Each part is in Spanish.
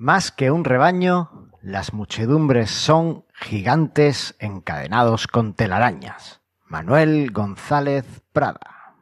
Más que un rebaño, las muchedumbres son gigantes encadenados con telarañas. Manuel González Prada.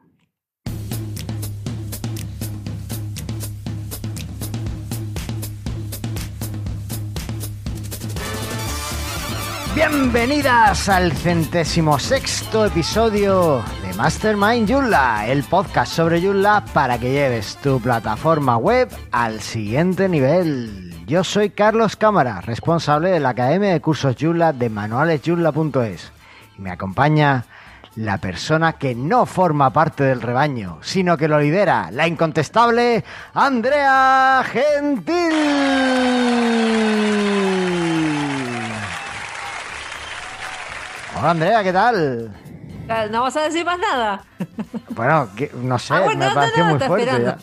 Bienvenidas al centésimo sexto episodio de Mastermind Joomla, el podcast sobre Joomla para que lleves tu plataforma web al siguiente nivel. Yo soy Carlos Cámara, responsable de la Academia de Cursos Joomla de manualesjoomla.es y me acompaña la persona que no forma parte del rebaño, sino que lo lidera, la incontestable Andrea Gentil. Hola Andrea, ¿qué tal? ¿No vas a decir más nada? Bueno, que- no sé, Ah, bueno, me no, pareció no, no, muy fuerte. ya.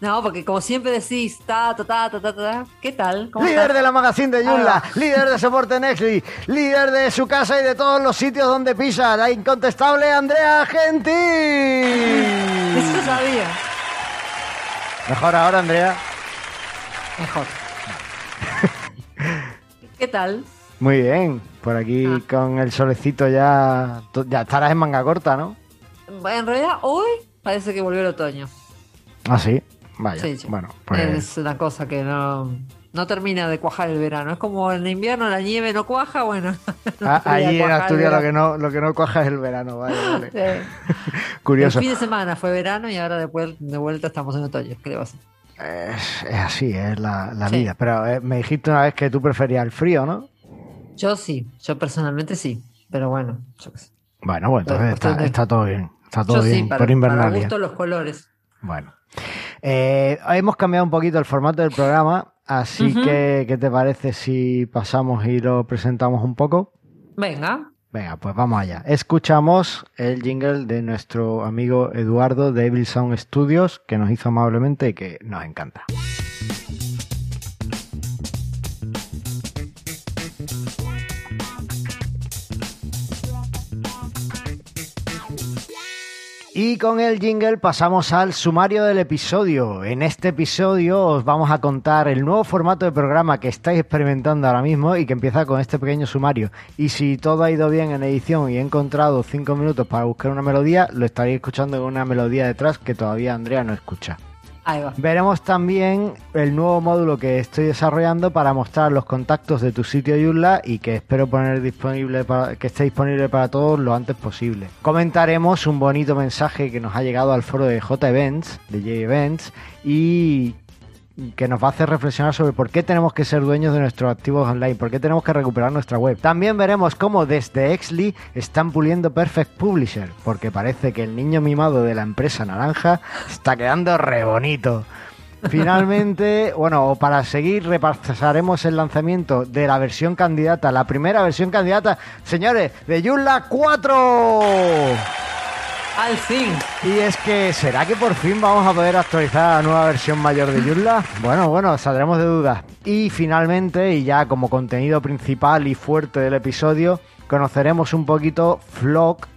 No, porque como siempre decís, ta, ta, ta, ta, ta, ta, ¿qué tal? ¿Cómo Líder estás? de la magazine de Joomla, Ahí líder de soporte Nextly, líder de su casa y de todos los sitios donde pisa, la incontestable Andrea Gentil. Eso sabía. Mejor ahora, Andrea. Mejor. ¿Qué tal? Muy bien, por aquí Ah. con el solecito ya, ya estarás en manga corta, ¿no? En realidad, hoy parece que volvió el otoño. Ah, sí, vaya. Sí, sí. Bueno, pues Es una cosa que no, no termina de cuajar el verano. Es como en invierno la nieve no cuaja, bueno. no a- termina de allí en Asturias lo que, no, lo que no cuaja es el verano, vale, vale. Sí. Curioso. El fin de semana fue verano y ahora después de vuelta estamos en otoño. ¿Qué le va a hacer? Es, es así, es la, la Sí. vida. Pero eh, me dijiste una vez que tú preferías el frío, ¿no? Yo sí, yo personalmente sí. Pero bueno, yo qué sé. Bueno, pues entonces está, está todo bien. Está todo Yo sí, bien para, por para Invernalia. gusto los colores. Bueno. Eh, hemos cambiado un poquito el formato del programa, así que ¿qué te parece si pasamos y lo presentamos un poco? Venga, Venga, pues vamos allá. Escuchamos el jingle de nuestro amigo Eduardo de Evil Sound Studios, que nos hizo amablemente y que nos encanta. Y con el jingle pasamos al sumario del episodio. En este episodio os vamos a contar el nuevo formato de programa que estáis experimentando ahora mismo y que empieza con este pequeño sumario. Y si todo ha ido bien en edición y he encontrado cinco minutos para buscar una melodía, lo estaréis escuchando con una melodía detrás que todavía Andrea no escucha. Veremos también el nuevo módulo que estoy desarrollando para mostrar los contactos de tu sitio Joomla y que espero poner disponible para, que esté disponible para todos lo antes posible. Comentaremos un bonito mensaje que nos ha llegado al foro de J Events, de J Events, y que nos va a hacer reflexionar sobre por qué tenemos que ser dueños de nuestros activos online, por qué tenemos que recuperar nuestra web. También veremos cómo desde Exly están puliendo Perfect Publisher, porque parece que el niño mimado de la empresa naranja está quedando re bonito. Finalmente, bueno, para seguir repasaremos el lanzamiento de la versión candidata, la primera versión candidata, señores, de Joomla 4. Al fin. Y es que, ¿será que por fin vamos a poder actualizar la nueva versión mayor de Joomla? Bueno, bueno, saldremos de dudas. Y finalmente, y ya como contenido principal y fuerte del episodio, conoceremos un poquito Flock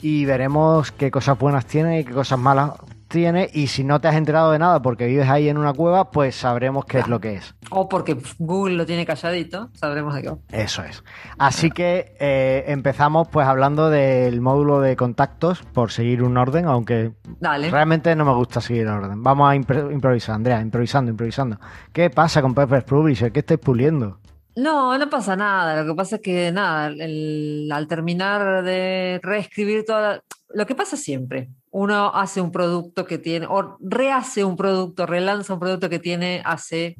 y veremos qué cosas buenas tiene y qué cosas malas tiene. Y si no te has enterado de nada porque vives ahí en una cueva, pues sabremos qué es lo que es. O porque Google lo tiene calladito, sabremos de qué. Eso es. Así que eh, empezamos pues hablando del módulo de contactos por seguir un orden, aunque Dale. Realmente no me gusta seguir el orden. Vamos a impro- improvisar, Andrea, improvisando, improvisando. ¿Qué pasa con Pepper Publisher? ¿Qué estáis puliendo? No, no pasa nada. Lo que pasa es que nada, el- al terminar de reescribir toda la- Lo que pasa siempre, uno hace un producto que tiene, o rehace un producto, relanza un producto que tiene hace...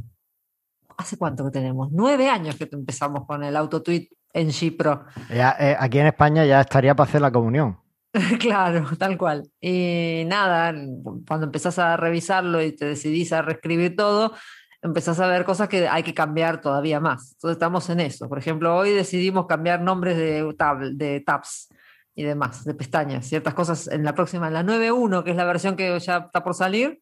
¿Hace cuánto que tenemos? Nueve años que empezamos con el AutoTweet en Gpro. Ya, eh, aquí en España ya estaría para hacer la comunión. Claro, tal cual. Y nada, cuando empezás a revisarlo y te decidís a reescribir todo, empezás a ver cosas que hay que cambiar todavía más. Entonces estamos en eso. Por ejemplo, hoy decidimos cambiar nombres de, tab, de tabs y demás, de pestañas. Ciertas cosas en la próxima, en la 9.1, que es la versión que ya está por salir,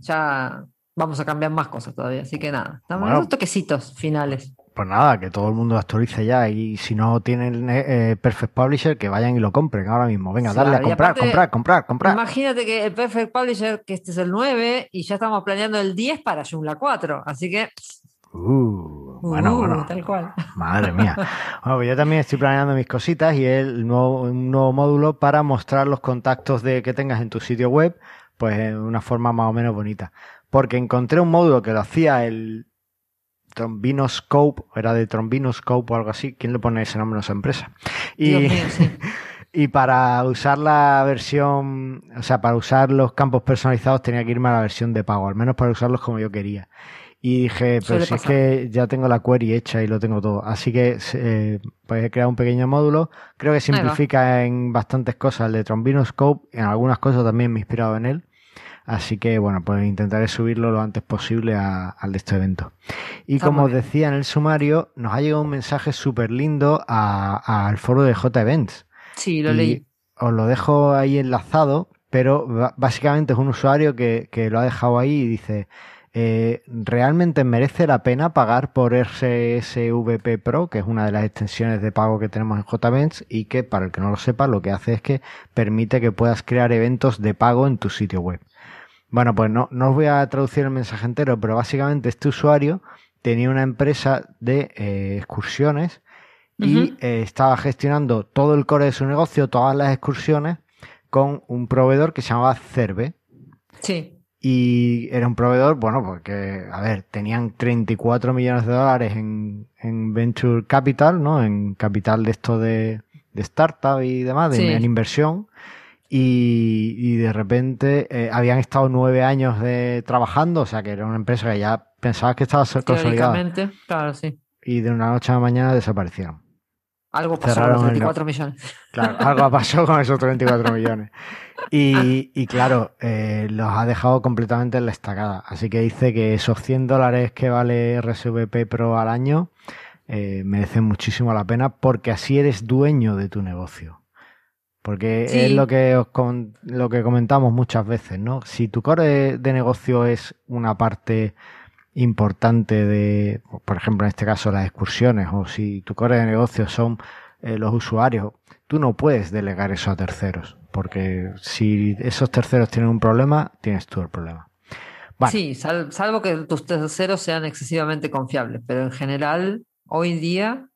ya vamos a cambiar más cosas todavía. Así que nada, estamos Bueno. en esos toquecitos finales. Pues nada, que todo el mundo actualice ya y si no tienen eh, Perfect Publisher, que vayan y lo compren ahora mismo. Venga, Claro, darle a comprar, aparte, comprar, comprar, comprar. Imagínate que el Perfect Publisher, que este es el 9, y ya estamos planeando el 10 para Joomla 4. Así que Uh, bueno, Uh, bueno. Tal cual. Madre mía. Bueno, pues yo también estoy planeando mis cositas y es el nuevo, un nuevo módulo para mostrar los contactos de que tengas en tu sitio web, pues de una forma más o menos bonita. Porque encontré un módulo que lo hacía el Trombinoscope, era de Trombinoscope o algo así. ¿Quién le pone ese nombre a esa empresa? Y, Dios mío, sí. y para usar la versión, o sea, para usar los campos personalizados tenía que irme a la versión de pago, al menos para usarlos como yo quería. Y dije, pero si es que ya tengo la query hecha y lo tengo todo. Así que eh, pues he creado un pequeño módulo. Creo que simplifica en bastantes cosas el de Trombinoscope. En algunas cosas también me he inspirado en él. Así que bueno, pues intentaré subirlo lo antes posible a- al de este evento. Y Está como os decía en el sumario, nos ha llegado un mensaje súper lindo al foro de J Events. Sí, lo Y leí. Os lo dejo ahí enlazado, pero básicamente es un usuario que, que lo ha dejado ahí y dice, eh, ¿realmente merece la pena pagar por RSSVP Pro, que es una de las extensiones de pago que tenemos en JVents y que, para el que no lo sepa, lo que hace es que permite que puedas crear eventos de pago en tu sitio web? Bueno, pues no, no os voy a traducir el mensaje entero, pero básicamente este usuario tenía una empresa de eh, excursiones y eh, estaba gestionando todo el core de su negocio, todas las excursiones, con un proveedor que se llamaba Cerve. Sí. Y era un proveedor, bueno, porque, a ver, tenían 34 millones de dólares en, en Venture Capital, ¿no? En capital de esto de, de startup y demás, de, Sí. en inversión. Y, y de repente eh, habían estado nueve años de, trabajando, o sea que era una empresa que ya pensabas que estaba consolidada. Claro, sí. Y de una noche a la mañana desaparecieron. Algo pasó Cerraron con los 34 millones. Claro, algo pasó con esos 34 millones. Y, y claro, eh, los ha dejado completamente en la estacada. Así que dice que esos 100 dólares que vale RSVP Pro al año eh, merecen muchísimo la pena porque así eres dueño de tu negocio. Porque Sí. es lo que, os lo que comentamos muchas veces, ¿no? Si tu core de negocio es una parte importante de, por ejemplo, en este caso las excursiones, o si tu core de negocio son eh, los usuarios, tú no puedes delegar eso a terceros, porque si esos terceros tienen un problema, tienes tú el problema. Vale. Sí, sal- salvo que tus terceros sean excesivamente confiables, pero en general, hoy día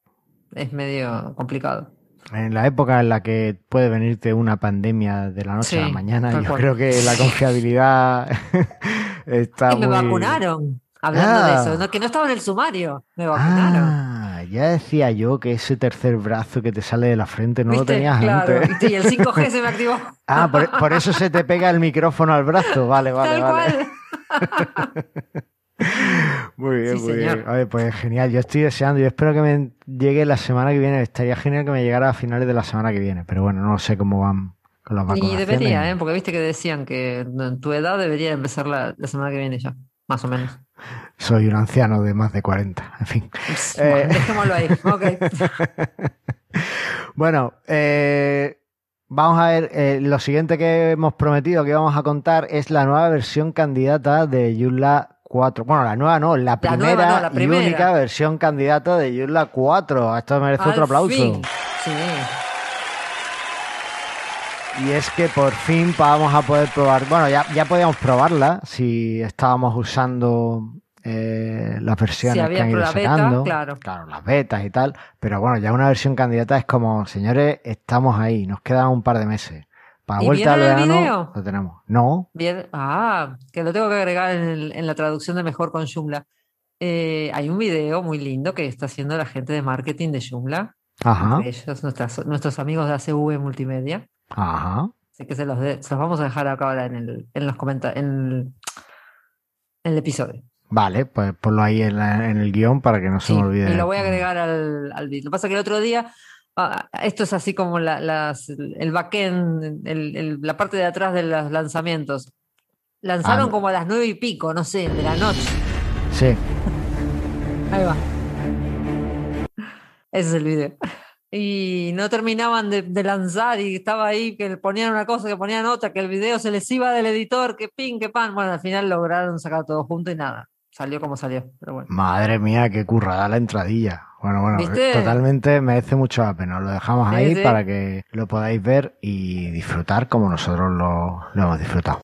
es medio complicado. En la época en la que puede venirte una pandemia de la noche a la mañana, yo cual. creo que la confiabilidad está Y me muy... vacunaron, hablando de Ah. eso, no, que no estaba en el sumario, me vacunaron. Ah, ya decía yo que ese tercer brazo que te sale de la frente no lo tenías claro, antes. Y el 5G se me activó. Ah, por, por eso se te pega el micrófono al brazo. Vale, vale, Tal vale. cual. Muy bien, Sí, muy señor. bien. A ver, pues genial. Yo estoy deseando. Yo espero que me llegue la semana que viene. Estaría genial que me llegara a finales de la semana que viene. Pero bueno, no sé cómo van con las Y debería, ¿eh? porque viste que decían que en tu edad debería empezar la, la semana que viene ya, más o menos. Soy un anciano de más de 40. En fin. Bueno, Eh. dejémoslo ahí. Ok. Bueno, eh, vamos a ver. eh, lo siguiente que hemos prometido que vamos a contar es la nueva versión candidata de Joomla 4. Bueno, la nueva no, la La nueva primera, no, la y única versión candidata de Joomla 4. Esto merece otro aplauso. fin. Sí. Y es que por fin vamos a poder probar. Bueno, ya, ya podíamos probarla si estábamos usando eh, las versiones Si había que han ido beta, sacando. claro. las betas y tal. Pero bueno, ya una versión candidata es como, señores, estamos ahí, nos quedan un par de meses. Para ¿Y vuelta al verano video? lo tenemos. No, Bien. Ah, que lo tengo que agregar en, el- en la traducción de Mejor con Joomla. Eh, hay un video muy lindo que está haciendo la gente de marketing de Joomla. ajá, ellos, nuestras- nuestros amigos de ACV Multimedia. Ajá. Así que se los, de- se los vamos a dejar acá ahora en, el, en los comentarios, en el, en el episodio. Vale, pues ponlo ahí en, la- en el guion para que no se me olvide. y lo voy a agregar al, al vídeo. Lo que pasa es que el otro día, ah, esto es así como la, las, el backend, el- el- la parte de atrás de los lanzamientos. Lanzaron Ah. como a las nueve y pico, no sé, de la noche. Sí, Ahí va. Ese es el video. Y no terminaban de, de lanzar y estaba ahí que ponían una cosa, que ponían otra, que el video se les iba del editor, que pin, que pan. Bueno, al final lograron sacar todo junto y nada. Salió como salió, pero bueno. madre mía, qué currada la entradilla. Bueno, bueno, ¿Viste? totalmente merece mucho la pena. Lo dejamos ahí sí. para que lo podáis ver y disfrutar como nosotros lo, lo hemos disfrutado.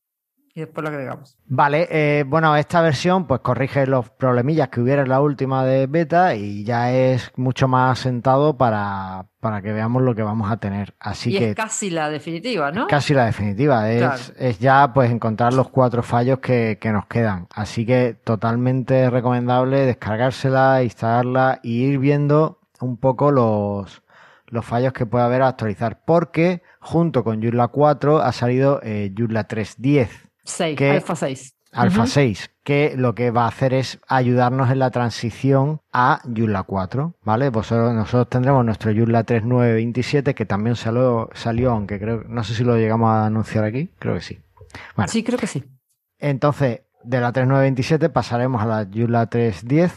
Y después lo agregamos. Vale, eh, bueno, esta versión pues corrige los problemillas que hubiera en la última de beta y ya es mucho más sentado para, para que veamos lo que vamos a tener. Así y que es casi la definitiva, ¿no? casi la definitiva, es, Claro. es ya pues encontrar los cuatro fallos que, que nos quedan. Así que totalmente recomendable descargársela, instalarla y ir viendo un poco los, los fallos que puede haber a actualizar. Porque junto con Joomla 4 ha salido eh, Joomla 3.10. 6, que- alfa 6. Alfa Ujú. 6, que lo que va a hacer es ayudarnos en la transición a Joomla 4, ¿vale? Vosotros, nosotros tendremos nuestro Joomla 3.9.27 que también salió, salió, aunque creo, no sé si lo llegamos a anunciar aquí, creo que sí. Bueno, Sí, creo que sí. entonces de la 3.9.27 pasaremos a la Joomla 3.10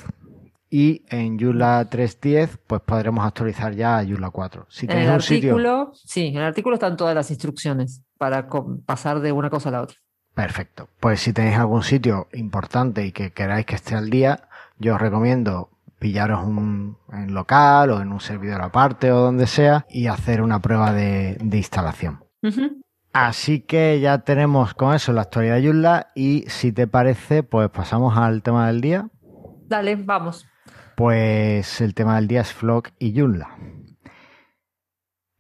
y en Joomla 3.10 pues podremos actualizar ya a Joomla 4. Si En el un sitio, artículo, sí, en el artículo están todas las instrucciones para pasar de una cosa a la otra. Perfecto. Pues si tenéis algún sitio importante y que queráis que esté al día, yo os recomiendo pillaros un en local o en un servidor aparte o donde sea y hacer una prueba de, de instalación. Así que ya tenemos con eso la actualidad de Joomla y si te parece, pues pasamos al tema del día. Dale, vamos. Pues el tema del día es Flock y Joomla.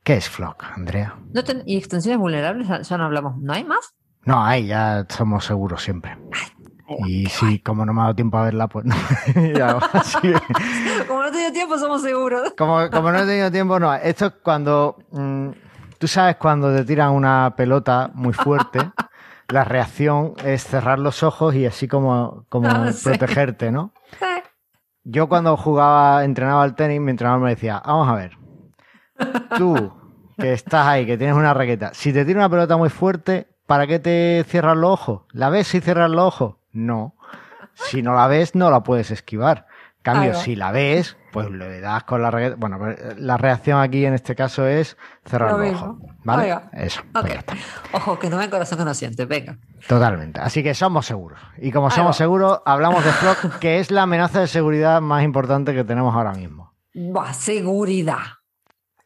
¿Qué es Flock, Andrea? ¿No ten- ¿Y extensiones vulnerables? Ya no hablamos. ¿No hay más? No, ahí ya somos seguros siempre. Y si como no me ha dado tiempo a verla, pues no. Ya, Como no tenía tiempo, somos seguros. como, como no he tenido tiempo, no. Esto es cuando. mm, Tú sabes cuando te tiran una pelota muy fuerte, la reacción es cerrar los ojos y así como, como protegerte, ¿no? Yo cuando jugaba, entrenaba al tenis, mi entrenador me decía, vamos a ver, tú que estás ahí, que tienes una raqueta, si te tira una pelota muy fuerte, ¿para qué te cierras los ojos? ¿La ves si cierras los ojos? No. Si no la ves, no la puedes esquivar. En Cambio, si la ves, pues le das con la raqueta. Bueno, pues, la reacción aquí en este caso es cerrar Lo los ojos. ¿Vale? Eso. pues Ok. ya está. Ojo, que no ven corazón que no siente. Venga. Totalmente. Así que somos seguros. Y como somos seguros, hablamos de Flock, que es la amenaza de seguridad más importante que tenemos ahora mismo. Buah, seguridad.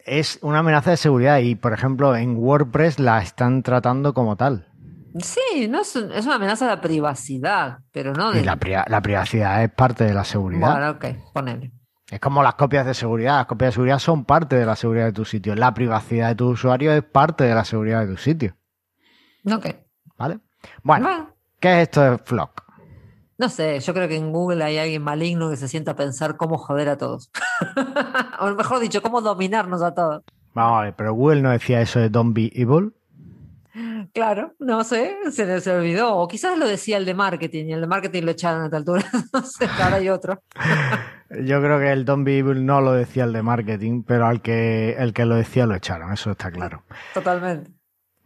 Es una amenaza de seguridad y, por ejemplo, en WordPress la están tratando como tal. Sí, no es, es una amenaza a la privacidad, pero no de. Y la, pri- la privacidad es parte de la seguridad. Bueno, ok, ponele. Es como las copias de seguridad. Las copias de seguridad son parte de la seguridad de tu sitio. La privacidad de tu usuario es parte de la seguridad de tu sitio. Ok. ¿Vale? Bueno, Bueno, ¿qué es esto de Flock? No sé, yo creo que en Google hay alguien maligno que se sienta a pensar cómo joder a todos. o mejor dicho, cómo dominarnos a todos. Vamos a ver, pero Google no decía eso de Don't Be Evil. Claro, no sé, se le se olvidó. O quizás lo decía el de marketing y el de marketing lo echaron a esta altura. no sé, ahora hay otro. Yo creo que el Don't Be Evil no lo decía el de marketing, pero al que el que lo decía lo echaron, eso está claro. Totalmente.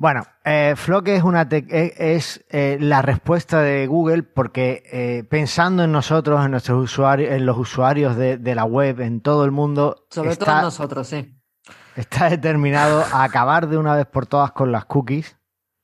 Bueno, eh, Flock es, una tec- eh, es eh, la respuesta de Google porque eh, pensando en nosotros, en nuestros usuarios, en los usuarios de, de la web, en todo el mundo, Sobre todo está, nosotros, sí. está determinado a acabar de una vez por todas con las cookies,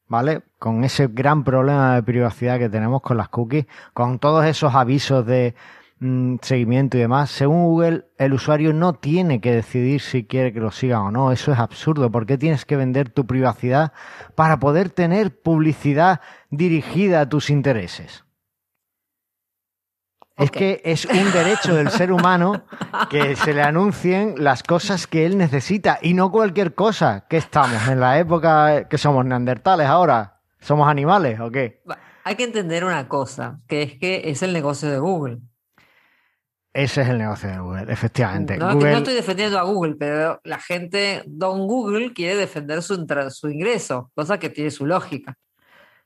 ¿vale? Con ese gran problema de privacidad que tenemos con las cookies, con todos esos avisos de mm, seguimiento y demás. Según Google, el usuario no tiene que decidir si quiere que lo sigan o no. Eso es absurdo. ¿Por qué tienes que vender tu privacidad para poder tener publicidad dirigida a tus intereses? Es que es un derecho del ser humano que se le anuncien las cosas que él necesita y no cualquier cosa. Que estamos en la época que somos neandertales ahora. ¿Somos animales o qué? Hay que entender una cosa, que es que es el negocio de Google. Ese es el negocio de Google, efectivamente. No, Google, no estoy defendiendo a Google, pero la gente, don Google, quiere defender su, ingreso, cosa que tiene su lógica.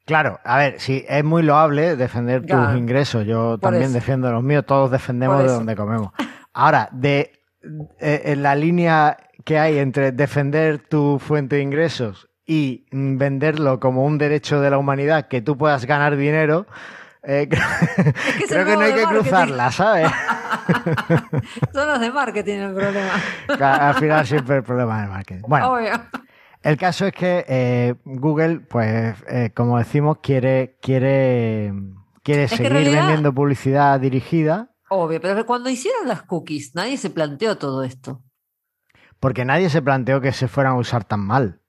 Claro, a ver, sí, es muy loable defender tus ingresos. Yo Por también eso. defiendo los míos, todos defendemos de donde comemos. Ahora, de en la línea que hay entre defender tu fuente de ingresos y venderlo como un derecho de la humanidad que tú puedas ganar dinero, eh, que creo que no hay de que marketing. cruzarla, ¿sabes? Son los de marketing el problema. Al final siempre el problema del marketing. Bueno, Obvio. El caso es que eh, Google, pues, eh, como decimos, quiere, quiere, quiere seguir realidad- vendiendo publicidad dirigida Obvio, pero cuando hicieron las cookies, nadie se planteó todo esto. porque nadie se planteó que se fueran a usar tan mal.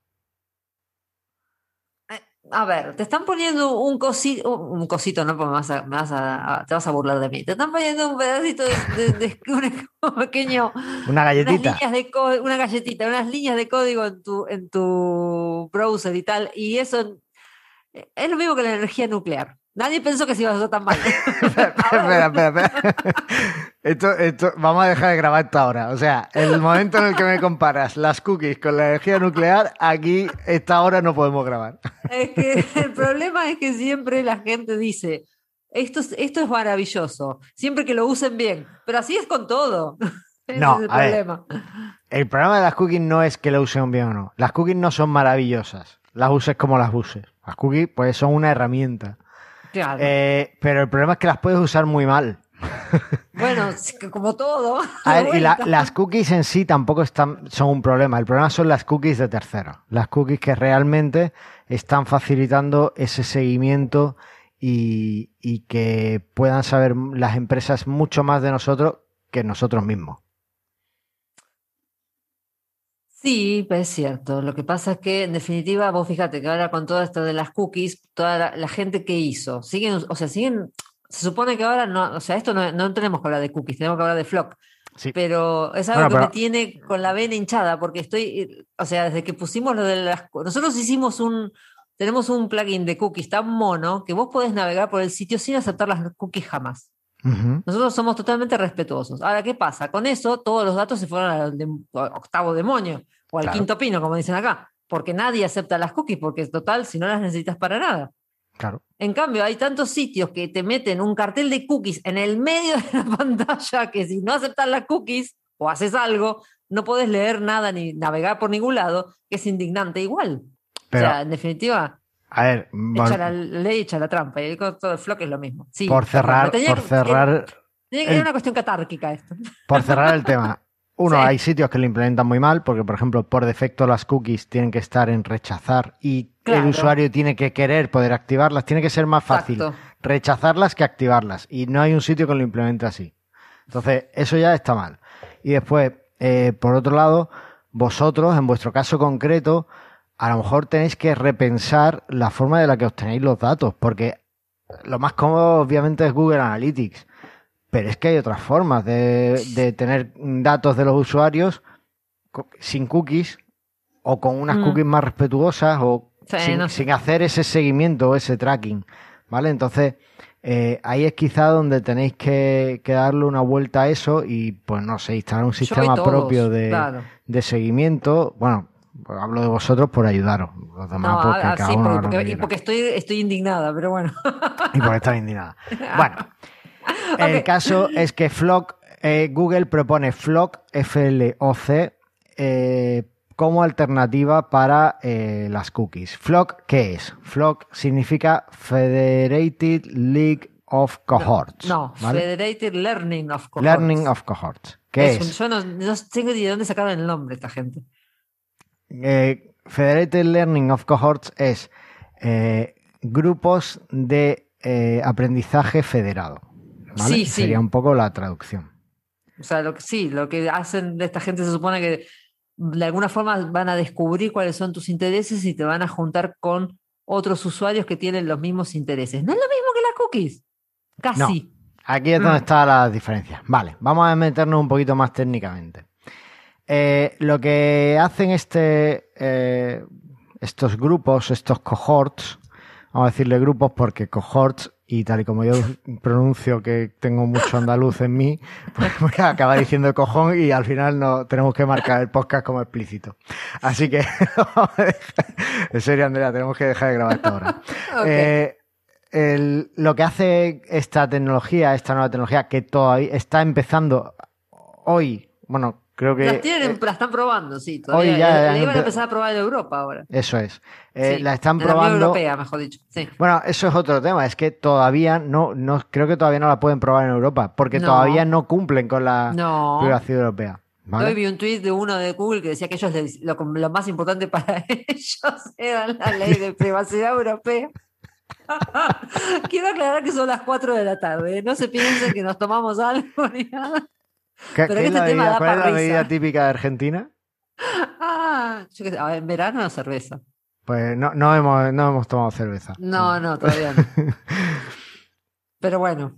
A ver, te están poniendo un cosito, un cosito, no, porque me vas a, me vas a- te vas a burlar de mí. Te están poniendo un pedacito de, de- de- un pequeño, Una unas galletita. líneas de una galletita, unas líneas de código en tu, en tu browser y tal, y eso eh, es lo mismo que la energía nuclear. Nadie pensó que se iba a hacer tan mal. espera, espera, espera, espera. Esto, esto, vamos a dejar de grabar esto ahora. O sea, el momento en el que me comparas las cookies con la energía nuclear, aquí, esta hora no podemos grabar. Es que el problema es que siempre la gente dice, esto es, esto es maravilloso, siempre que lo usen bien, pero así es con todo. Ese No, es el a ver. problema. El problema de las cookies no es que lo usen bien o no. Las cookies no son maravillosas. Las uses como las uses. Las cookies, pues, son una herramienta. Claro. Eh, pero el problema es que las puedes usar muy mal. bueno, como todo. A ver, y la- las cookies en sí tampoco están, son un problema. El problema son las cookies de terceros. Las cookies que realmente están facilitando ese seguimiento y, y que puedan saber las empresas mucho más de nosotros que nosotros mismos. Sí, es cierto. Lo que pasa es que, en definitiva, vos fíjate que ahora con todo esto de las cookies, toda la, la gente que hizo, siguen, o sea, siguen, se supone que ahora no, o sea, esto no, no tenemos que hablar de cookies, tenemos que hablar de Flock. Sí. Pero es algo que pero- me tiene con la vena hinchada, porque estoy, o sea, desde que pusimos lo de las, nosotros hicimos un, tenemos un plugin de cookies tan mono que vos podés navegar por el sitio sin aceptar las cookies jamás. Ujú. Nosotros somos totalmente respetuosos. Ahora, ¿qué pasa? Con eso, todos los datos se fueron al de- octavo demonio o al Claro. quinto pino, como dicen acá, porque nadie acepta las cookies, porque es total, si no las necesitas para nada. Claro. En cambio, hay tantos sitios que te meten un cartel de cookies en el medio de la pantalla que si no aceptas las cookies o haces algo, no podés leer nada ni navegar por ningún lado, que es indignante igual. Pero, o sea, en definitiva, a ver, bueno, echa la ley, echa la trampa. Y con todo el flock es lo mismo. Sí, por cerrar, por que- cerrar, Tiene que ser una cuestión catárquica esto. por cerrar el tema. Uno, Sí. hay sitios que lo implementan muy mal, porque por ejemplo, por defecto las cookies tienen que estar en rechazar y Claro. el usuario tiene que querer poder activarlas. Tiene que ser más fácil Exacto. rechazarlas que activarlas. Y no hay un sitio que lo implemente así. Entonces, eso ya está mal. Y después, eh, por otro lado, vosotros, en vuestro caso concreto, a lo mejor tenéis que repensar la forma de la que obtenéis los datos, porque lo más cómodo obviamente es Google Analytics. Pero es que hay otras formas de, de tener datos de los usuarios sin cookies o con unas Mm. cookies más respetuosas o Sí, sin, no sé. sin hacer ese seguimiento o ese tracking. ¿Vale? Entonces, eh, ahí es quizá donde tenéis que, que darle una vuelta a eso y, pues no sé, instalar un sistema todos, propio de, claro. de seguimiento. Bueno, hablo de vosotros por ayudaros. Los demás, No, pues, ah, que cada sí, uno porque, y porque estoy, estoy indignada, pero bueno. Y porque está indignada. Bueno, el caso es que Flock, eh, Google propone Flock, F-L-O-C, eh, como alternativa para eh, las cookies. Flock, ¿qué es? Flock significa Federated League of Cohorts. No, ¿vale? Federated Learning of Cohorts. Learning of Cohorts. ¿Qué Es un- es? yo no, no tengo ni de dónde sacaron el nombre esta gente. Eh, Federated Learning of Cohorts es eh, grupos de eh, aprendizaje federado. ¿vale? Sí, sí. Sería un poco la traducción. O sea, lo que sí, lo que hacen de esta gente se supone que de alguna forma van a descubrir cuáles son tus intereses y te van a juntar con otros usuarios que tienen los mismos intereses. No es lo mismo que las cookies. Casi. Aquí es donde Mm. está la diferencia. Vale, vamos a meternos un poquito más técnicamente. Eh, lo que hacen este, eh, estos grupos, estos cohorts, vamos a decirle grupos porque cohorts, y tal y como yo pronuncio que tengo mucho andaluz en mí, pues voy a acabar diciendo cojón y al final no tenemos que marcar el podcast como explícito. Así que, en serio, Andrea, tenemos que dejar de grabar esta hora. Eh, el- lo que hace esta tecnología, esta nueva tecnología, que todavía está empezando hoy, bueno, creo que las, tienen, eh, las están probando, sí. Todavía. hoy ya la iban a empe- empezar a probar en Europa ahora. eso es, Eh, Sí, la están en la Unión probando. Europea, mejor dicho. Sí. Bueno, eso es otro tema, es que todavía no, no, creo que todavía no la pueden probar en Europa, porque No. todavía no cumplen con la No. privacidad europea. ¿vale? Hoy vi un tuit de uno de Google que decía que ellos les- lo, lo más importante para ellos era la ley de privacidad europea. Quiero aclarar que son las 4 de la tarde. ¿eh? No se piensen que nos tomamos algo ni nada. ¿Qué- pero qué es este la tema da ¿Cuál es la medida risa. típica de Argentina? Ah, yo qué sé, a ver, en verano cerveza. Pues no, no, hemos, no hemos tomado cerveza. No, no, todavía no. Pero bueno,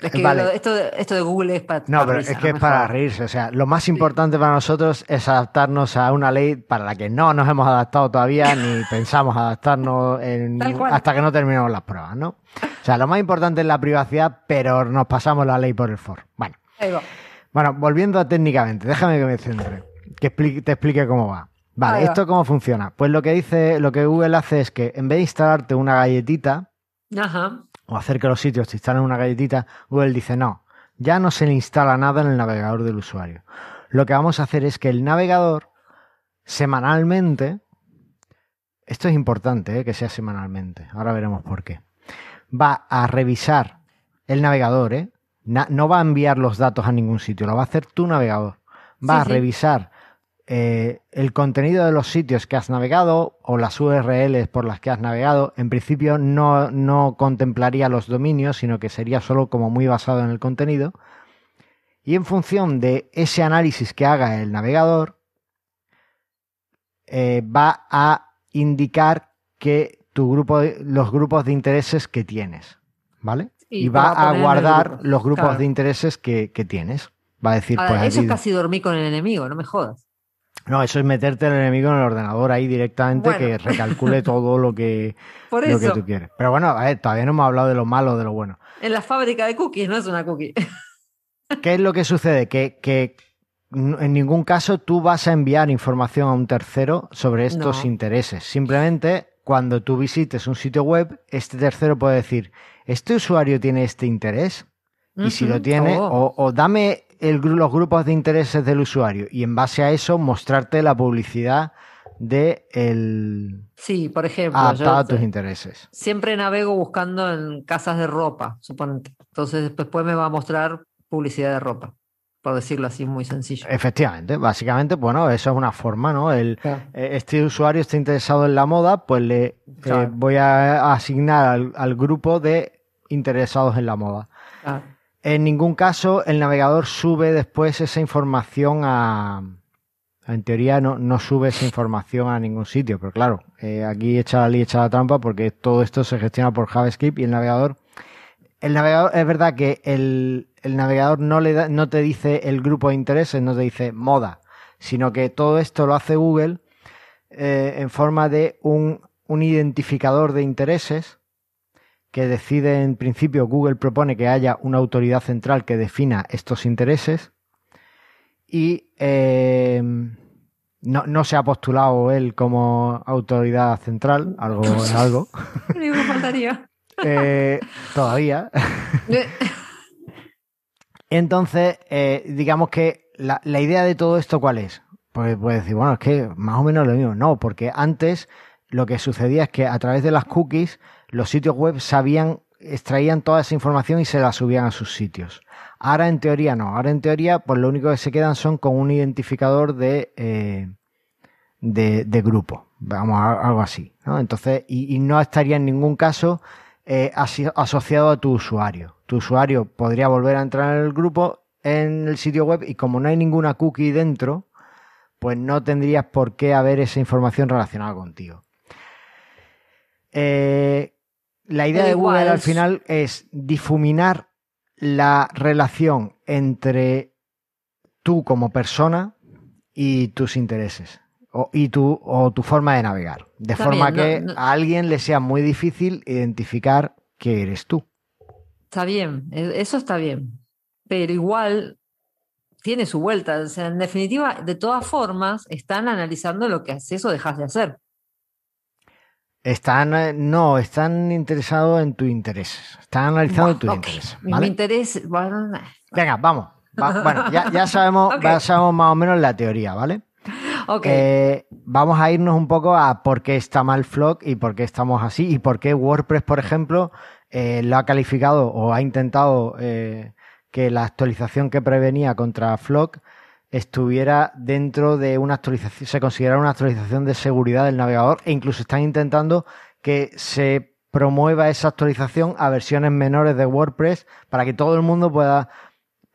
es que Vale. lo- esto, de- esto de Google es para. No, para pero risa, es que es para reírse. O sea, lo más importante para nosotros es adaptarnos a una ley para la que no nos hemos adaptado todavía ni pensamos adaptarnos en- hasta que no terminemos las pruebas, ¿no? O sea, lo más importante es la privacidad, pero nos pasamos la ley por el foro. Bueno, Ahí va. Bueno, volviendo a técnicamente, déjame que me centre, que expli- te explique cómo va. Vale, Ahí va. ¿esto cómo funciona? Pues lo que dice, lo que Google hace es que en vez de instalarte una galletita, Ajá. o hacer que los sitios te instalen una galletita, Google dice no, ya no se le instala nada en el navegador del usuario. Lo que vamos a hacer es que el navegador semanalmente, esto es importante ¿eh? que sea semanalmente, ahora veremos por qué, va a revisar el navegador, ¿eh? Na- no va a enviar los datos a ningún sitio, lo va a hacer tu navegador. Va Sí, a sí. revisar eh, el contenido de los sitios que has navegado o las URLs por las que has navegado. En principio no, no contemplaría los dominios, sino que sería solo como muy basado en el contenido. Y en función de ese análisis que haga el navegador, eh, va a indicar que tu grupo de- los grupos de intereses que tienes. ¿Vale? Y va va a a guardar grupo. los grupos Claro. de intereses que, que tienes. Va a decir, Ah, pues. eso es casi dormir con el enemigo, no me jodas. no, eso es meterte al enemigo en el ordenador ahí directamente Bueno. que recalcule todo lo que, Por lo que tú quieres. Pero bueno, a ver, todavía no hemos hablado de lo malo o de lo bueno. en la fábrica de cookies no es una cookie. ¿Qué es lo que sucede? Que, que en ningún caso tú vas a enviar información a un tercero sobre estos No. intereses. Simplemente cuando tú visites un sitio web, este tercero puede decir, ¿este usuario tiene este interés? Y si lo tiene, Oh. o, o dame el los grupos de intereses del usuario y en base a eso mostrarte la publicidad de el Sí, por ejemplo, adaptada yo a tus intereses. siempre navego buscando en casas de ropa, suponete. Entonces después me va a mostrar publicidad de ropa, por decirlo así muy sencillo. Efectivamente, básicamente, bueno, eso es una forma, ¿no? El, Claro. eh, este usuario está interesado en la moda, pues le eh, voy a asignar al, al grupo de interesados en la moda. En ningún caso el navegador sube después esa información a... En teoría no, no sube esa información a ningún sitio, pero claro, eh, aquí echa la ley, echa la trampa porque todo esto se gestiona por JavaScript y el navegador... El navegador, es verdad que el, el navegador no, le da- no te dice el grupo de intereses, no te dice moda, sino que todo esto lo hace Google eh, en forma de un, un identificador de intereses que decide en principio, Google propone que haya una autoridad central que defina estos intereses y eh, no, no se ha postulado él como autoridad central, algo es algo, faltaría. Eh, todavía. Entonces, eh, digamos que la, la idea de todo esto, ¿cuál es? Pues puedes decir, bueno, es que más o menos lo mismo. No, porque antes lo que sucedía es que a través de las cookies los sitios web sabían, extraían toda esa información y se la subían a sus sitios. Ahora en teoría no. Ahora en teoría, pues lo único que se quedan son con un identificador de, eh, de, de grupo. Vamos, algo así. Entonces, y no estaría en ningún caso eh, asociado a tu usuario. Tu usuario podría volver a entrar en el grupo en el sitio web y como no hay ninguna cookie dentro, pues no tendrías por qué haber esa información relacionada contigo. Eh, la idea de Google al final es difuminar la relación entre tú como persona y tus intereses o, y tu, o tu forma de navegar. De Está forma bien, que no- no- a alguien le sea muy difícil identificar que eres tú. Está bien, e- eso está bien. Pero igual tiene su vuelta. O sea, en definitiva, de todas formas, están analizando lo que haces o dejas de hacer. Están, eh, no, están interesados en tus intereses. Están analizando tus Ok, intereses. Mi ¿vale? interés. bueno, Venga, vamos. Va- bueno, ya, ya sabemos, ya sabemos más o menos la teoría, ¿vale? Eh, vamos a irnos un poco a por qué está mal Flock y por qué estamos así y por qué WordPress, por ejemplo, eh, lo ha calificado o ha intentado eh, que la actualización que prevenía contra Flock estuviera dentro de una actualización, se considerara una actualización de seguridad del navegador e incluso están intentando que se promueva esa actualización a versiones menores de WordPress para que todo el mundo pueda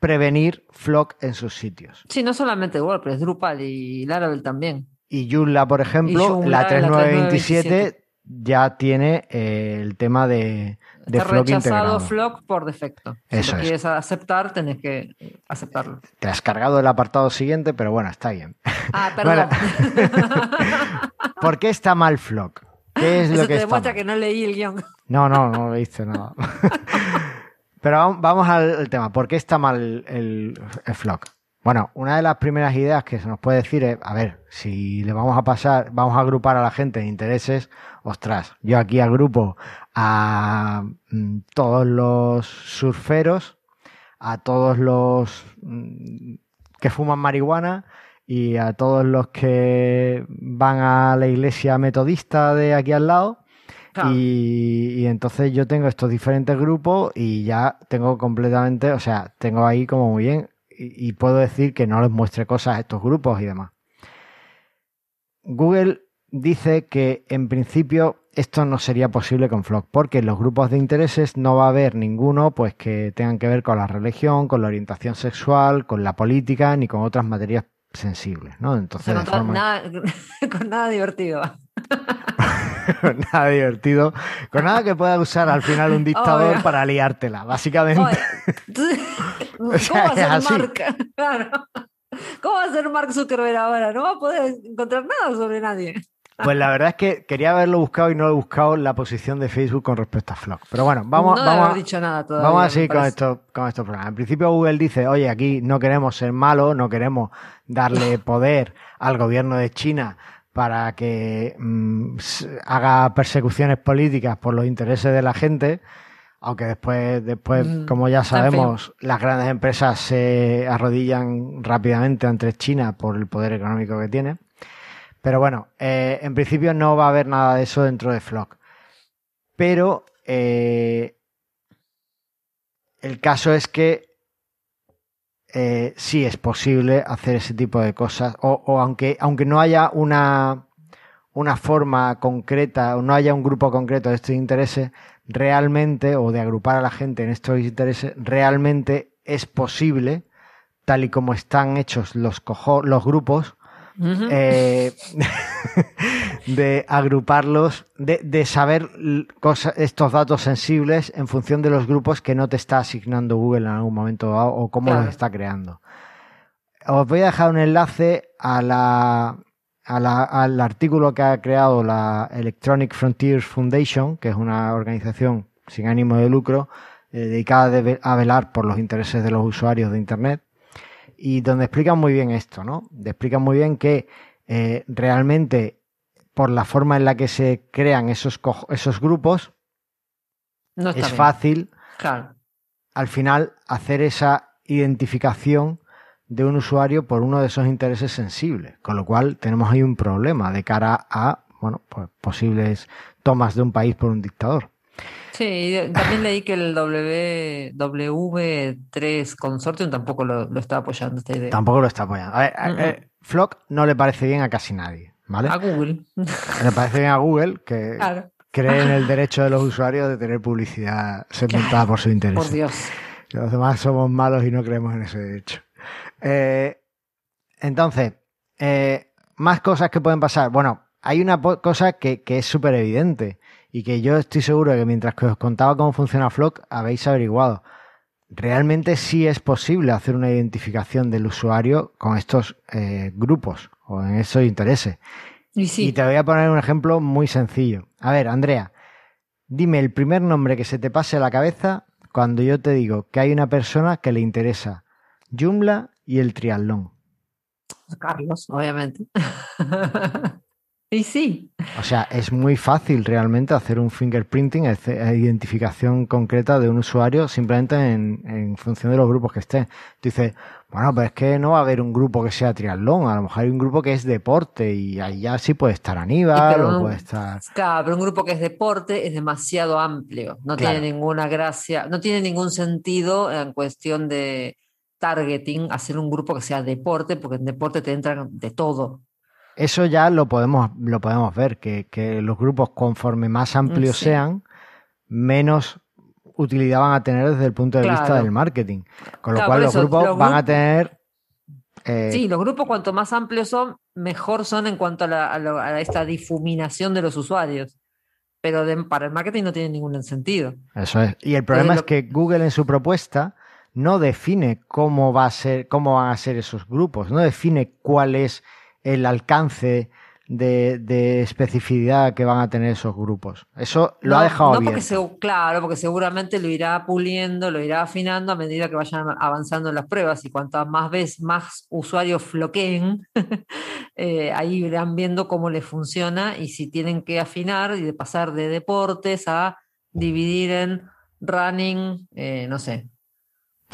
prevenir Flock en sus sitios. sí, no solamente WordPress, Drupal y Laravel también. Y Joomla, por ejemplo, Joomla, la la 3927 3927 ya tiene eh, el tema de, de Está Flock rechazado integrado. Flock por defecto. Si Eso lo es. quieres aceptar, tenés que aceptarlo. Te has cargado el apartado siguiente, pero bueno, está bien. Ah, perdón. ¿Por qué está mal Flock? ¿Qué es Eso lo que te demuestra mal? que no leí el guion. No, no, no viste nada. Pero vam- vamos al, tema. ¿Por qué está mal el, el Flock? Bueno, una de las primeras ideas que se nos puede decir es, a ver, si le vamos a pasar, vamos a agrupar a la gente en intereses, ostras, yo aquí agrupo a mm, todos los surferos, a todos los mm, que fuman marihuana y a todos los que van a la iglesia metodista de aquí al lado. Y, y entonces yo tengo estos diferentes grupos y ya tengo completamente, o sea, tengo ahí como muy bien y, y puedo decir que no les muestre cosas a estos grupos y demás. Google dice que en principio esto no sería posible con Flock porque en los grupos de intereses no va a haber ninguno pues que tengan que ver con la religión, con la orientación sexual, con la política ni con otras materias sensibles, ¿no? O Entonces sea, forma- nada, con nada divertido. nada divertido, con nada que pueda usar al final un dictador para liártela, básicamente. ¿Cómo O sea, va a ser así. Mark? Claro. ¿Cómo va a ser Mark Zuckerberg ahora? No va a poder encontrar nada sobre nadie. Pues la verdad es que quería haberlo buscado y no lo he buscado la posición de Facebook con respecto a Flock. Pero bueno, vamos, no vamos, dicho nada todavía. vamos a seguir con parece. esto, con estos programas. En principio Google dice, oye, aquí no queremos ser malos, no queremos darle poder al gobierno de China para que mm, s- haga persecuciones políticas por los intereses de la gente. Aunque después, después Mm, como ya sabemos, las grandes empresas se arrodillan rápidamente ante China por el poder económico que tiene. Pero bueno, eh, en principio no va a haber nada de eso dentro de Flock. Pero eh, el caso es que eh, sí es posible hacer ese tipo de cosas. O, o aunque, aunque no haya una, una forma concreta o no haya un grupo concreto de estos intereses, realmente, o de agrupar a la gente en estos intereses, realmente es posible, tal y como están hechos los, cojo- los grupos, Eh, de agruparlos, de, de saber cosa- estos datos sensibles en función de los grupos que no te está asignando Google en algún momento o cómo Claro. los está creando. Os voy a dejar un enlace a la, a la- al artículo que ha creado la Electronic Frontiers Foundation, que es una organización sin ánimo de lucro eh, dedicada a velar por los intereses de los usuarios de Internet y donde explican muy bien esto, ¿no? Explican muy bien que eh, realmente por la forma en la que se crean esos, esos grupos no es bien. fácil Claro. al final hacer esa identificación de un usuario por uno de esos intereses sensibles, con lo cual tenemos ahí un problema de cara a bueno, pues posibles tomas de un país por un dictador. Sí, también leí que el w, W3 Consortium tampoco lo, lo está apoyando esta idea. Tampoco lo está apoyando. A ver, a- eh, Flock no le parece bien a casi nadie, ¿vale? A Google. Le parece bien a Google que Claro, cree en el derecho de los usuarios de tener publicidad segmentada por su interés. por Dios. Los demás somos malos y no creemos en ese derecho. Eh, entonces, eh, más cosas que pueden pasar. Bueno, hay una cosa que, que es súper evidente y que yo estoy seguro de que mientras que os contaba cómo funciona Flock, habéis averiguado. Realmente sí es posible hacer una identificación del usuario con estos eh, grupos o en esos intereses. Y sí, Y te voy a poner un ejemplo muy sencillo. A ver, Andrea, dime el primer nombre que se te pase a la cabeza cuando yo te digo que hay una persona que le interesa Joomla y el triatlón. Carlos, obviamente. Y sí, O sea, es muy fácil realmente hacer un fingerprinting, decir, identificación concreta de un usuario simplemente en, en función de los grupos que esté. Tú dices, bueno, pero es que no va a haber un grupo que sea triatlón, a lo mejor hay un grupo que es deporte y ahí ya sí puede estar Aníbal pero o puede estar... claro, pero un grupo que es deporte es demasiado amplio. No Claro. tiene ninguna gracia, no tiene ningún sentido en cuestión de targeting hacer un grupo que sea deporte, porque en deporte te entran de todo. Eso ya lo podemos, lo podemos ver, que, que los grupos conforme más amplios Sí. sean, menos utilidad van a tener desde el punto de vista del marketing. Con lo Claro, cual los eso, grupos los van a tener Eh, Sí, los grupos cuanto más amplios son, mejor son en cuanto a, la- a esta difuminación de los usuarios. Pero de- para el marketing no tiene ningún sentido. Eso es. Y el problema lo- es que Google en su propuesta no define cómo va a ser, cómo van a ser esos grupos, no define cuál es el alcance de, de especificidad que van a tener esos grupos. Eso lo no, ha dejado no porque se- claro, porque seguramente lo irá puliendo, lo irá afinando a medida que vayan avanzando en las pruebas y cuanto más veces más usuarios floqueen, eh, ahí irán viendo cómo les funciona y si tienen que afinar y de pasar de deportes a dividir en running, eh, no sé.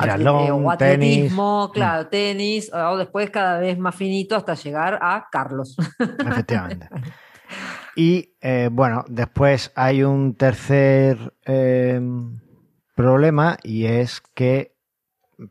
Triatlón, o tenis. atletismo, claro, tenis, o después cada vez más finito hasta llegar a Carlos. Efectivamente. Y eh, bueno, después hay un tercer eh, problema y es que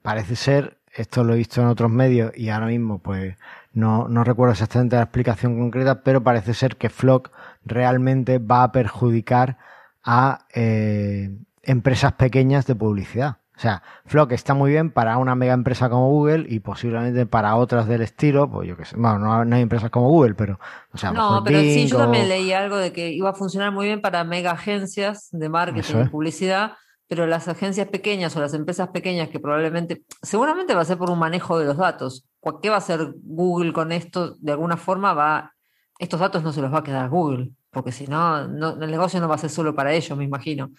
parece ser, esto lo he visto en otros medios y ahora mismo pues no, no recuerdo exactamente la explicación concreta, pero parece ser que Flock realmente va a perjudicar a eh, empresas pequeñas de publicidad. O sea, Flock está muy bien para una mega empresa como Google y posiblemente para otras del estilo, pues yo qué sé, bueno, no, no hay empresas como Google, pero, o sea, No, pero sí, yo o- también leí algo de que iba a funcionar muy bien para mega agencias de marketing y publicidad, pero las agencias pequeñas o las empresas pequeñas que probablemente, seguramente va a ser por un manejo de los datos. ¿Cu- ¿Qué va a hacer Google con esto? De alguna forma va, estos datos no se los va a quedar Google, porque si no, no, el negocio no va a ser solo para ellos, me imagino.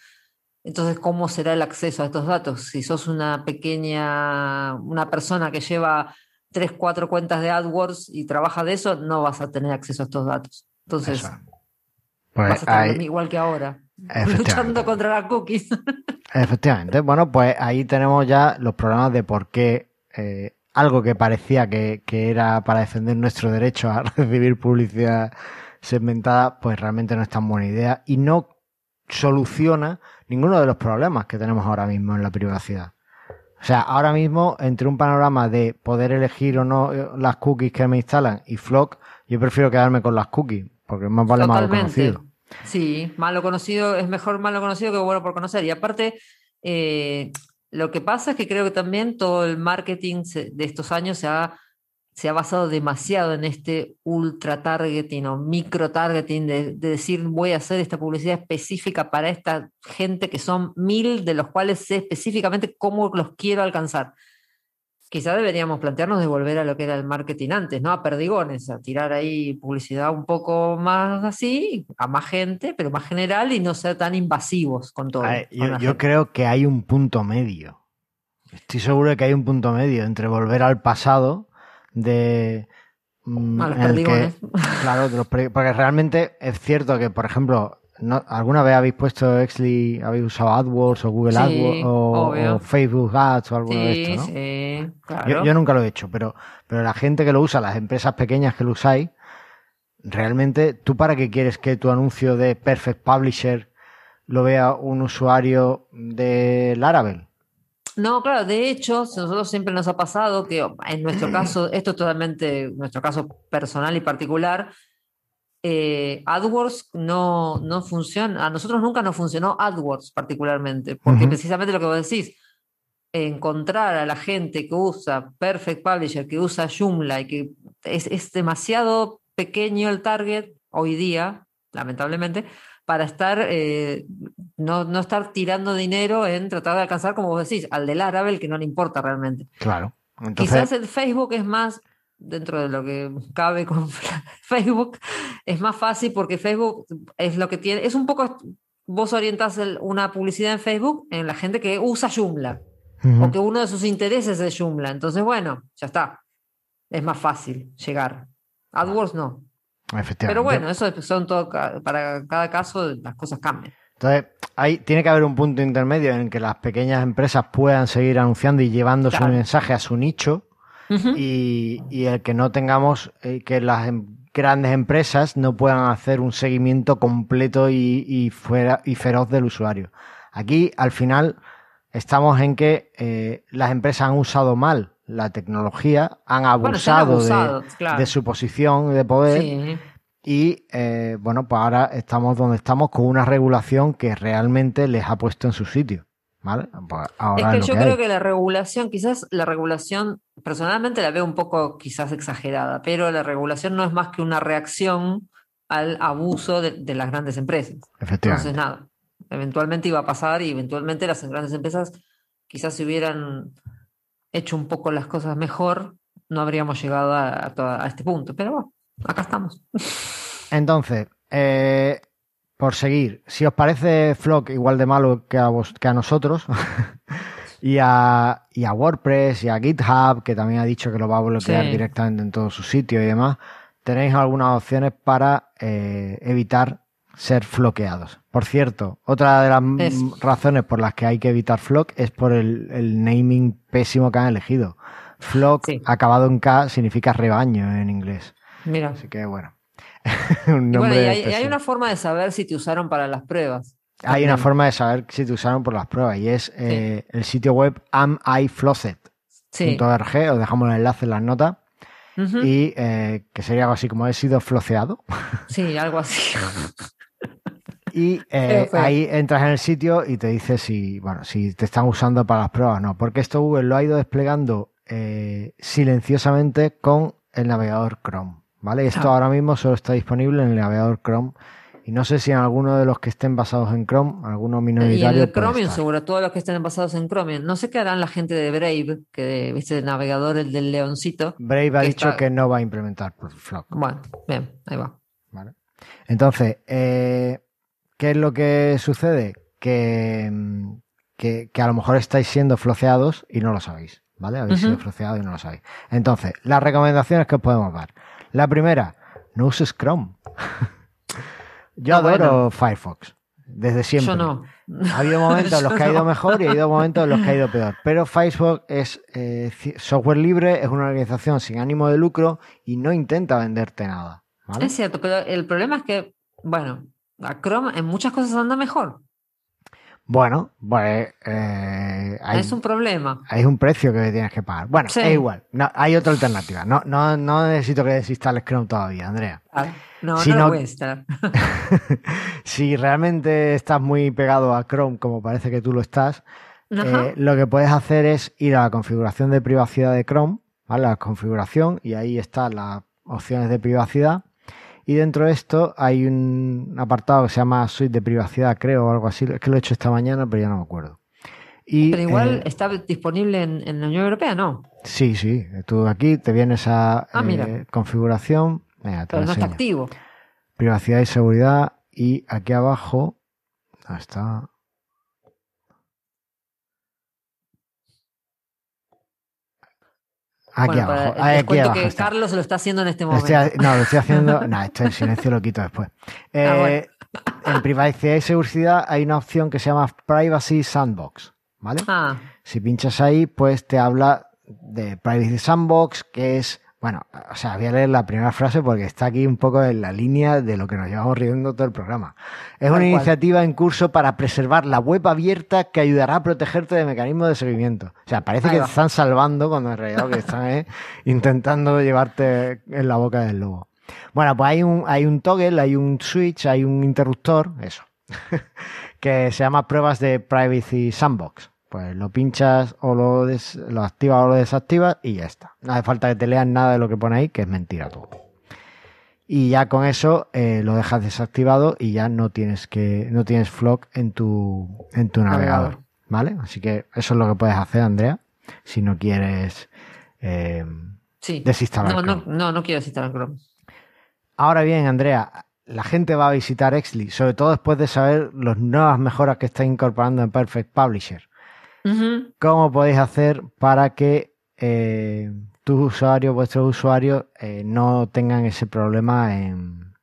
Entonces, ¿cómo será el acceso a estos datos? Si sos una pequeña, una persona que lleva tres, cuatro cuentas de AdWords y trabaja de eso, no vas a tener acceso a estos datos. Entonces. Pues vas a estar ahí- igual que ahora, luchando contra las cookies. Efectivamente. Bueno, pues ahí tenemos ya los problemas de por qué eh, algo que parecía que, que era para defender nuestro derecho a recibir publicidad segmentada, pues realmente no es tan buena idea y no soluciona ninguno de los problemas que tenemos ahora mismo en la privacidad. O sea, ahora mismo, entre un panorama de poder elegir o no eh, las cookies que me instalan y Flock, yo prefiero quedarme con las cookies, porque más vale malo Totalmente. conocido. Sí, malo conocido, es mejor malo conocido que bueno por conocer. Y aparte, eh, lo que pasa es que creo que también todo el marketing de estos años se ha, se ha basado demasiado en este ultra targeting o micro targeting de, de decir voy a hacer esta publicidad específica para esta gente que son mil, de los cuales sé específicamente cómo los quiero alcanzar. Quizá deberíamos plantearnos de volver a lo que era el marketing antes, ¿no? A perdigones, a tirar ahí publicidad un poco más así, a más gente, pero más general y no ser tan invasivos con todo. Ver, con yo, creo que hay un punto medio. Estoy seguro de que hay un punto medio entre volver al pasado de... mm, A los en el que- perdigones. claro, de los porque realmente es cierto que, por ejemplo, no- ¿alguna vez habéis puesto Exly, habéis usado AdWords o Google Sí, AdWords o, Facebook Ads o alguno de Sí, esto, ¿no? sí, claro. Yo, yo nunca lo he hecho, pero, pero la gente que lo usa, las empresas pequeñas que lo usáis, realmente, ¿tú para qué quieres que tu anuncio de Perfect Publisher lo vea un usuario de Laravel? No, claro, de hecho, nosotros siempre nos ha pasado que en nuestro caso, esto es totalmente nuestro caso personal y particular, eh, AdWords no, no funciona, a nosotros nunca nos funcionó AdWords particularmente, porque precisamente lo que vos decís, encontrar a la gente que usa Perfect Publisher, que usa Joomla y que es, es demasiado pequeño el target hoy día, lamentablemente, para estar, eh, no, no estar tirando dinero en tratar de alcanzar, como vos decís, al de Laravel que no le importa realmente. Claro. Entonces, Quizás el Facebook es más, dentro de lo que cabe con Facebook, es más fácil porque Facebook es lo que tiene, es un poco, vos orientás el- una publicidad en Facebook en la gente que usa Joomla ujú, o que uno de sus intereses es Joomla. Entonces, bueno, ya está. Es más fácil llegar. AdWords no. Efectivamente. Pero bueno, eso son todo, para cada caso las cosas cambian. Entonces, ahí tiene que haber un punto intermedio en el que las pequeñas empresas puedan seguir anunciando y llevando su Claro. mensaje a su nicho y, y el que no tengamos, eh, que las em- grandes empresas no puedan hacer un seguimiento completo y, y fuera, y feroz del usuario. Aquí, al final, estamos en que eh, las empresas han usado mal la tecnología, han Bueno, se han abusado, de- abusado, claro. de, su posición de poder Sí. y, eh, bueno, pues ahora estamos donde estamos con una regulación que realmente les ha puesto en su sitio. ¿Vale? Pues Es ahora que lo yo que creo hay. que la regulación, quizás la regulación, personalmente la veo un poco quizás exagerada, pero la regulación no es más que una reacción al abuso de, de las grandes empresas. Entonces, Efectivamente. nada, eventualmente iba a pasar y eventualmente las grandes empresas quizás si hubieran hecho un poco las cosas mejor, no habríamos llegado a, a toda- a este punto. Pero bueno, acá estamos. Entonces, eh, por seguir, si os parece Flock igual de malo que a, vos- que a nosotros, y, a, y a WordPress y a GitHub, que también ha dicho que lo va a bloquear Sí. directamente en todo su sitio y demás, tenéis algunas opciones para eh, evitar ser floqueados. Por cierto, otra de las razones por las que hay que evitar Flock es por el, el naming pésimo que han elegido. Flock Sí. acabado en K significa rebaño en inglés. Mira. Así que bueno. Un Y bueno, y hay, y hay pésimo. una forma de saber si te usaron para las pruebas. Hay una forma de saber si te usaron por las pruebas y es eh, el sitio web amifloset.org. Sí. Os dejamos el enlace en las notas. Y eh, que sería algo así como he sido floceado. Sí, algo así. Y eh, ahí entras en el sitio y te dice si, bueno, si te están usando para las pruebas o no. Porque esto Google lo ha ido desplegando eh, silenciosamente con el navegador Chrome. ¿Vale? Esto Ah. ahora mismo solo está disponible en el navegador Chrome. Y no sé si en alguno de los que estén basados en Chrome, alguno Y minoritario. el Chromium, seguro, todos los que estén basados en Chromium. No sé qué harán la gente de Brave, que viste el navegador, el del leoncito. Brave ha dicho está- que no va a implementar Flock. Bueno, bien, ahí va. ¿vale? Entonces, eh, ¿qué es lo que sucede? Que, que, que a lo mejor estáis siendo floceados y no lo sabéis, ¿vale? Habéis sido floceados y no lo sabéis. Entonces, las recomendaciones que os podemos dar. La primera, no uses Chrome. Yo Ah, adoro bueno. Firefox, desde siempre. Yo no. Ha habido momentos en los que ha ido mejor y ha habido momentos en los que ha ido peor. Pero Firefox es eh, software libre, es una organización sin ánimo de lucro y no intenta venderte nada. ¿vale? Es cierto, pero el problema es que, bueno, a Chrome en muchas cosas anda mejor. Bueno, pues eh, hay, Es un problema. hay un precio que tienes que pagar. Bueno, Sí. es igual. No, hay otra alternativa. No, no, no necesito que desinstales Chrome todavía, Andrea. No, Si no, no- lo voy a instalar. si realmente estás muy pegado a Chrome, como parece que tú lo estás. Eh, lo que puedes hacer es ir a la configuración de privacidad de Chrome, ¿vale? La configuración, y ahí están las opciones de privacidad. Y dentro de esto hay un apartado que se llama suite de privacidad, creo, o algo así. Es que lo he hecho esta mañana, pero ya no me acuerdo. Y, Pero igual eh, está disponible en, en la Unión Europea, ¿no? sí, sí. Tú aquí te vienes a Ah, eh, configuración. Te Pero no está activo. Privacidad y seguridad. Y aquí abajo. ¿Dónde está? Aquí Bueno, abajo. para- Ahí, les aquí cuento abajo que está. Carlos lo está haciendo en este momento. estoy no, lo estoy haciendo. No, esto en silencio lo quito después. Eh, En privacidad y seguridad hay una opción que se llama Privacy Sandbox. ¿Vale? Ah, Si pinchas ahí, pues te habla de Privacy Sandbox, que es. Bueno, o sea, voy a leer la primera frase porque está aquí un poco en la línea de lo que nos llevamos riendo todo el programa. Es Tal una cual. iniciativa en curso para preservar la web abierta que ayudará a protegerte de mecanismos de seguimiento. O sea, parece Ahí que te están salvando cuando en realidad lo que están es intentando llevarte en la boca del lobo. Bueno, pues hay un, hay un toggle, hay un switch, hay un interruptor, eso, que se llama pruebas de Privacy Sandbox. Pues lo pinchas o lo, des- lo activas o lo desactivas y ya está. No hace falta que te leas nada de lo que pone ahí, que es mentira todo. Y ya con eso eh, lo dejas desactivado y ya no tienes que no tienes Flock en tu en tu navegador. ¿vale? Así que eso es lo que puedes hacer, Andrea, si no quieres eh, sí. desinstalar. No, no, Chrome. no, no quiero instalar Chrome. Ahora bien, Andrea, la gente va a visitar Exli, sobre todo después de saber las nuevas mejoras que está incorporando en Perfect Publisher. ¿Cómo podéis hacer para que eh, tus usuarios, vuestros usuarios, eh, no tengan ese problema en-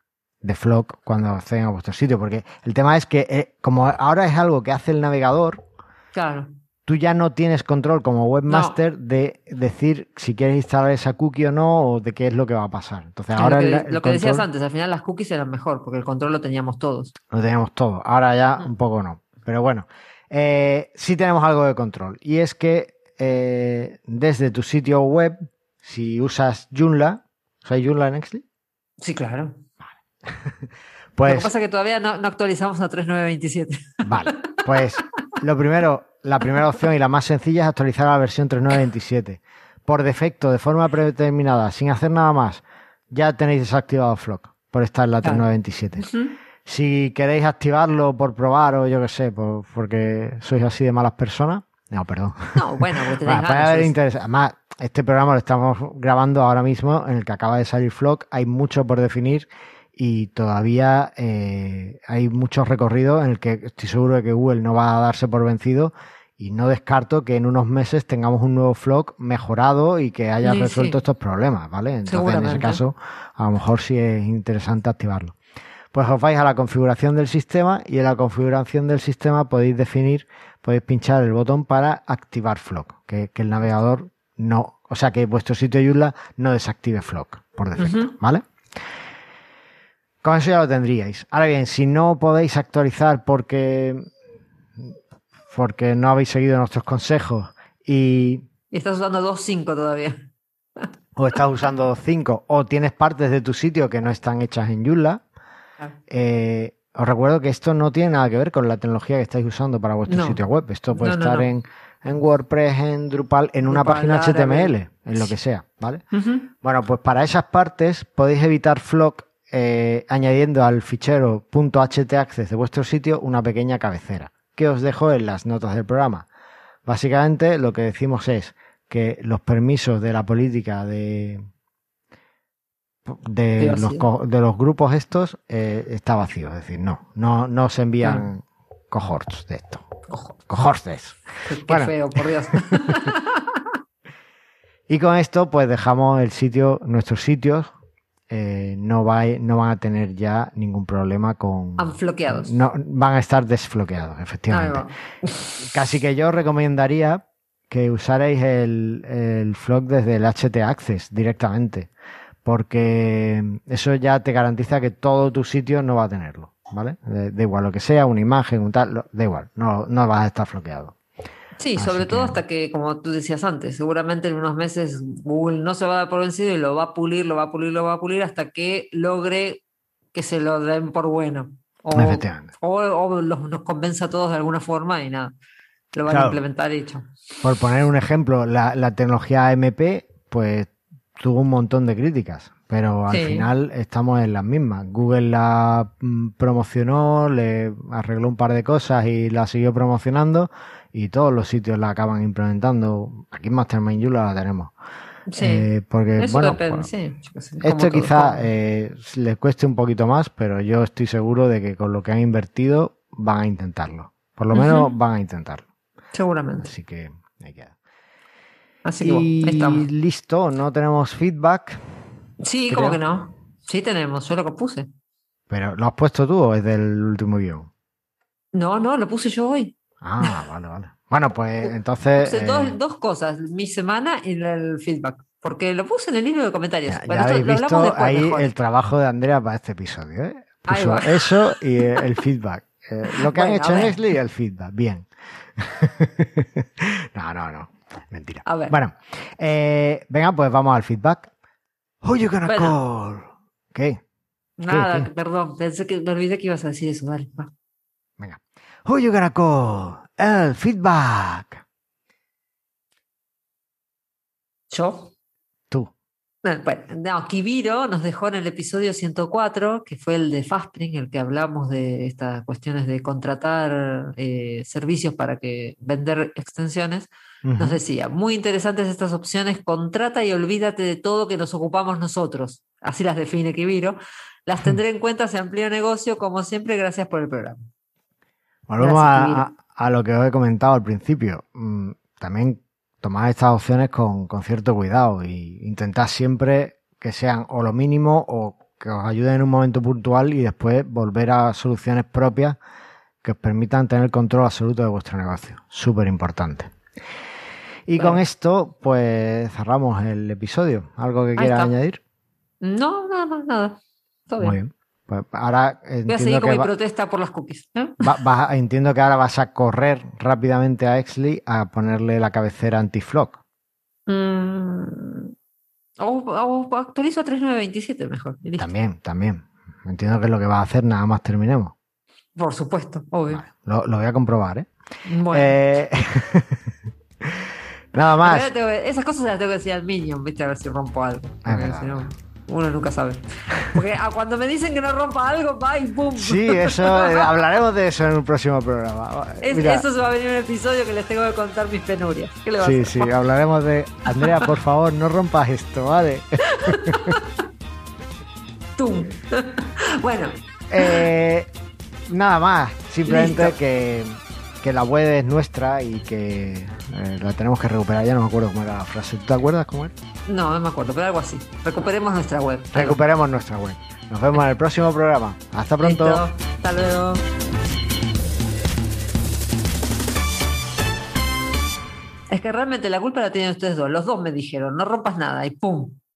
de Flock cuando acceden a vuestro sitio? Porque el tema es que, eh, como ahora es algo que hace el navegador, Claro. tú ya no tienes control como webmaster de decir si quieres instalar esa cookie o no, o de qué es lo que va a pasar. Entonces, Es ahora lo que, el- el lo que decías antes, al final las cookies eran mejor, porque el control lo teníamos todos. Lo teníamos todo. Ahora ya un poco no. Pero bueno, eh, sí tenemos algo de control. Y es que eh, desde tu sitio web, si usas Joomla, ¿usas Joomla en Exli? Sí, claro. Lo Pues que pasa es que todavía no, no actualizamos a 3927. vale, pues Lo primero, la primera opción y la más sencilla es actualizar a la versión 3927. Por defecto, de forma predeterminada, sin hacer nada más, ya tenéis desactivado Flock por estar en la 3927. Si queréis activarlo por probar o yo qué sé, porque sois así de malas personas. No, perdón. No, bueno, pues tenéis Además, este programa lo estamos grabando ahora mismo en el que acaba de salir Flock. Hay mucho por definir y todavía eh, hay muchos recorridos en el que estoy seguro de que Google no va a darse por vencido y no descarto que en unos meses tengamos un nuevo Flock mejorado y que haya resuelto estos problemas, ¿vale? Entonces, en ese caso, a lo mejor sí es interesante activarlo. Pues os vais a la configuración del sistema y en la configuración del sistema podéis definir, podéis pinchar el botón para activar Flock, que, el navegador no, o sea, que vuestro sitio Joomla no desactive Flock por defecto, ¿vale? Con eso ya lo tendríais. Ahora bien, si no podéis actualizar porque, porque no habéis seguido nuestros consejos y... Y estás usando 2.5 todavía. o estás usando 2.5 o tienes partes de tu sitio que no están hechas en Joomla, eh, os recuerdo que esto no tiene nada que ver con la tecnología que estáis usando para vuestro sitio web. Esto puede estar En, WordPress, en Drupal, en una página HTML, en lo que sea, ¿vale? Bueno, pues para esas partes podéis evitar Flock eh, añadiendo al fichero .htaccess de vuestro sitio una pequeña cabecera que os dejo en las notas del programa. Básicamente lo que decimos es que los permisos de la política de, de, los, de los grupos estos eh, está vacío. Es decir, no, no, no se envían cohorts de esto. Cohorts. Qué, feo, por Dios. y con esto, pues dejamos el sitio, nuestros sitios eh, no, va, no van a tener ya ningún problema con... Anfloqueados. No, van a estar desfloqueados, efectivamente. Casi que yo recomendaría que usarais el, el flock desde el HT Access directamente, porque eso ya te garantiza que todo tu sitio no va a tenerlo, ¿vale? Da igual lo que sea, una imagen, un tal, da igual, no, no vas a estar floqueado. Sí, sobre todo hasta que, como tú decías antes, seguramente en unos meses Google no se va a dar por vencido y lo va a pulir, lo va a pulir, lo va a pulir hasta que logre que se lo den por bueno. O, o, nos convenza a todos de alguna forma y nada, lo van a implementar hecho. Por poner un ejemplo, la, la tecnología AMP, pues tuvo un montón de críticas, pero al final estamos en las mismas. Google la mm, promocionó, le arregló un par de cosas y la siguió promocionando y todos los sitios la acaban implementando. Aquí en Mastermind Joomla la tenemos. Sí, eh, porque, bueno, esto quizá eh, les cueste un poquito más, pero yo estoy seguro de que con lo que han invertido van a intentarlo. Por lo menos van a intentarlo. Seguramente. Así que hay que... Así que y listo, no tenemos feedback. Sí, ¿cómo que no? Sí tenemos, yo lo puse. ¿Pero lo has puesto tú o es del último guion? No, no, lo puse yo hoy. Ah, vale, vale. Bueno, pues entonces. Puse dos, eh, cosas, mi semana y el feedback. Porque lo puse en el libro de comentarios. Ya, habéis visto ahí el trabajo de Andrea para este episodio. ¿eh? Puso eso y el feedback. Eh, lo que han hecho Nestle y el feedback. Bien. no, no, no. Mentira. A ver. Bueno, eh, venga, pues vamos al feedback. Who you gonna call? ¿Qué? Nada, perdón. Pensé que me olvidé que ibas a decir eso. Dale, va. Venga. Who you gonna call? El feedback. ¿Yo? Bueno, no, Kibiro nos dejó en el episodio 104, que fue el de Fastspring, el que hablamos de estas cuestiones de contratar eh, servicios para que vender extensiones. Nos decía, muy interesantes estas opciones, contrata y olvídate de todo que nos ocupamos nosotros. Así las define Kibiro. Las tendré en cuenta, se amplía negocio, como siempre, gracias por el programa. Volvemos a, lo que os he comentado al principio. Mm, también tomad estas opciones con, cierto cuidado e intentad siempre que sean o lo mínimo o que os ayuden en un momento puntual y después volver a soluciones propias que os permitan tener control absoluto de vuestro negocio. Súper importante. Y con esto, pues cerramos el episodio. ¿Algo que quieras añadir? No, nada, nada. Todo Muy bien. Pues ahora Voy a seguir con mi protesta por las cookies. entiendo que ahora vas a correr rápidamente a Exley a ponerle la cabecera anti-flock. Mm, o, actualizo a 3927 mejor. También, también. Entiendo que es lo que va a hacer nada más terminemos. Por supuesto, obvio. Lo, lo voy a comprobar, ¿eh? Bueno. Eh, Nada más. Tengo esas cosas se las tengo que decir al Minion, ¿viste? A ver si rompo algo. Ah, si no, uno nunca sabe. Porque ah, cuando me dicen que no rompa algo, va y pum. Sí, eso, eh, hablaremos de eso en un próximo programa. Es- eso se va a venir en un episodio que les tengo que contar mis penurias. ¿Qué le va a sí, sí, hablaremos de... Andrea, por favor, no rompas esto, ¿vale? Tum. bueno, Eh, nada más, simplemente Listo. que, que la web es nuestra y que eh, la tenemos que recuperar. Ya no me acuerdo cómo era la frase. ¿Tú te acuerdas cómo era? no, no me acuerdo, pero algo así. Recuperemos nuestra web. Recuperemos nuestra web. Nos vemos en el próximo programa. Hasta pronto. Listo. Hasta luego. Es que realmente la culpa la tienen ustedes dos. Los dos me dijeron, no rompas nada y pum.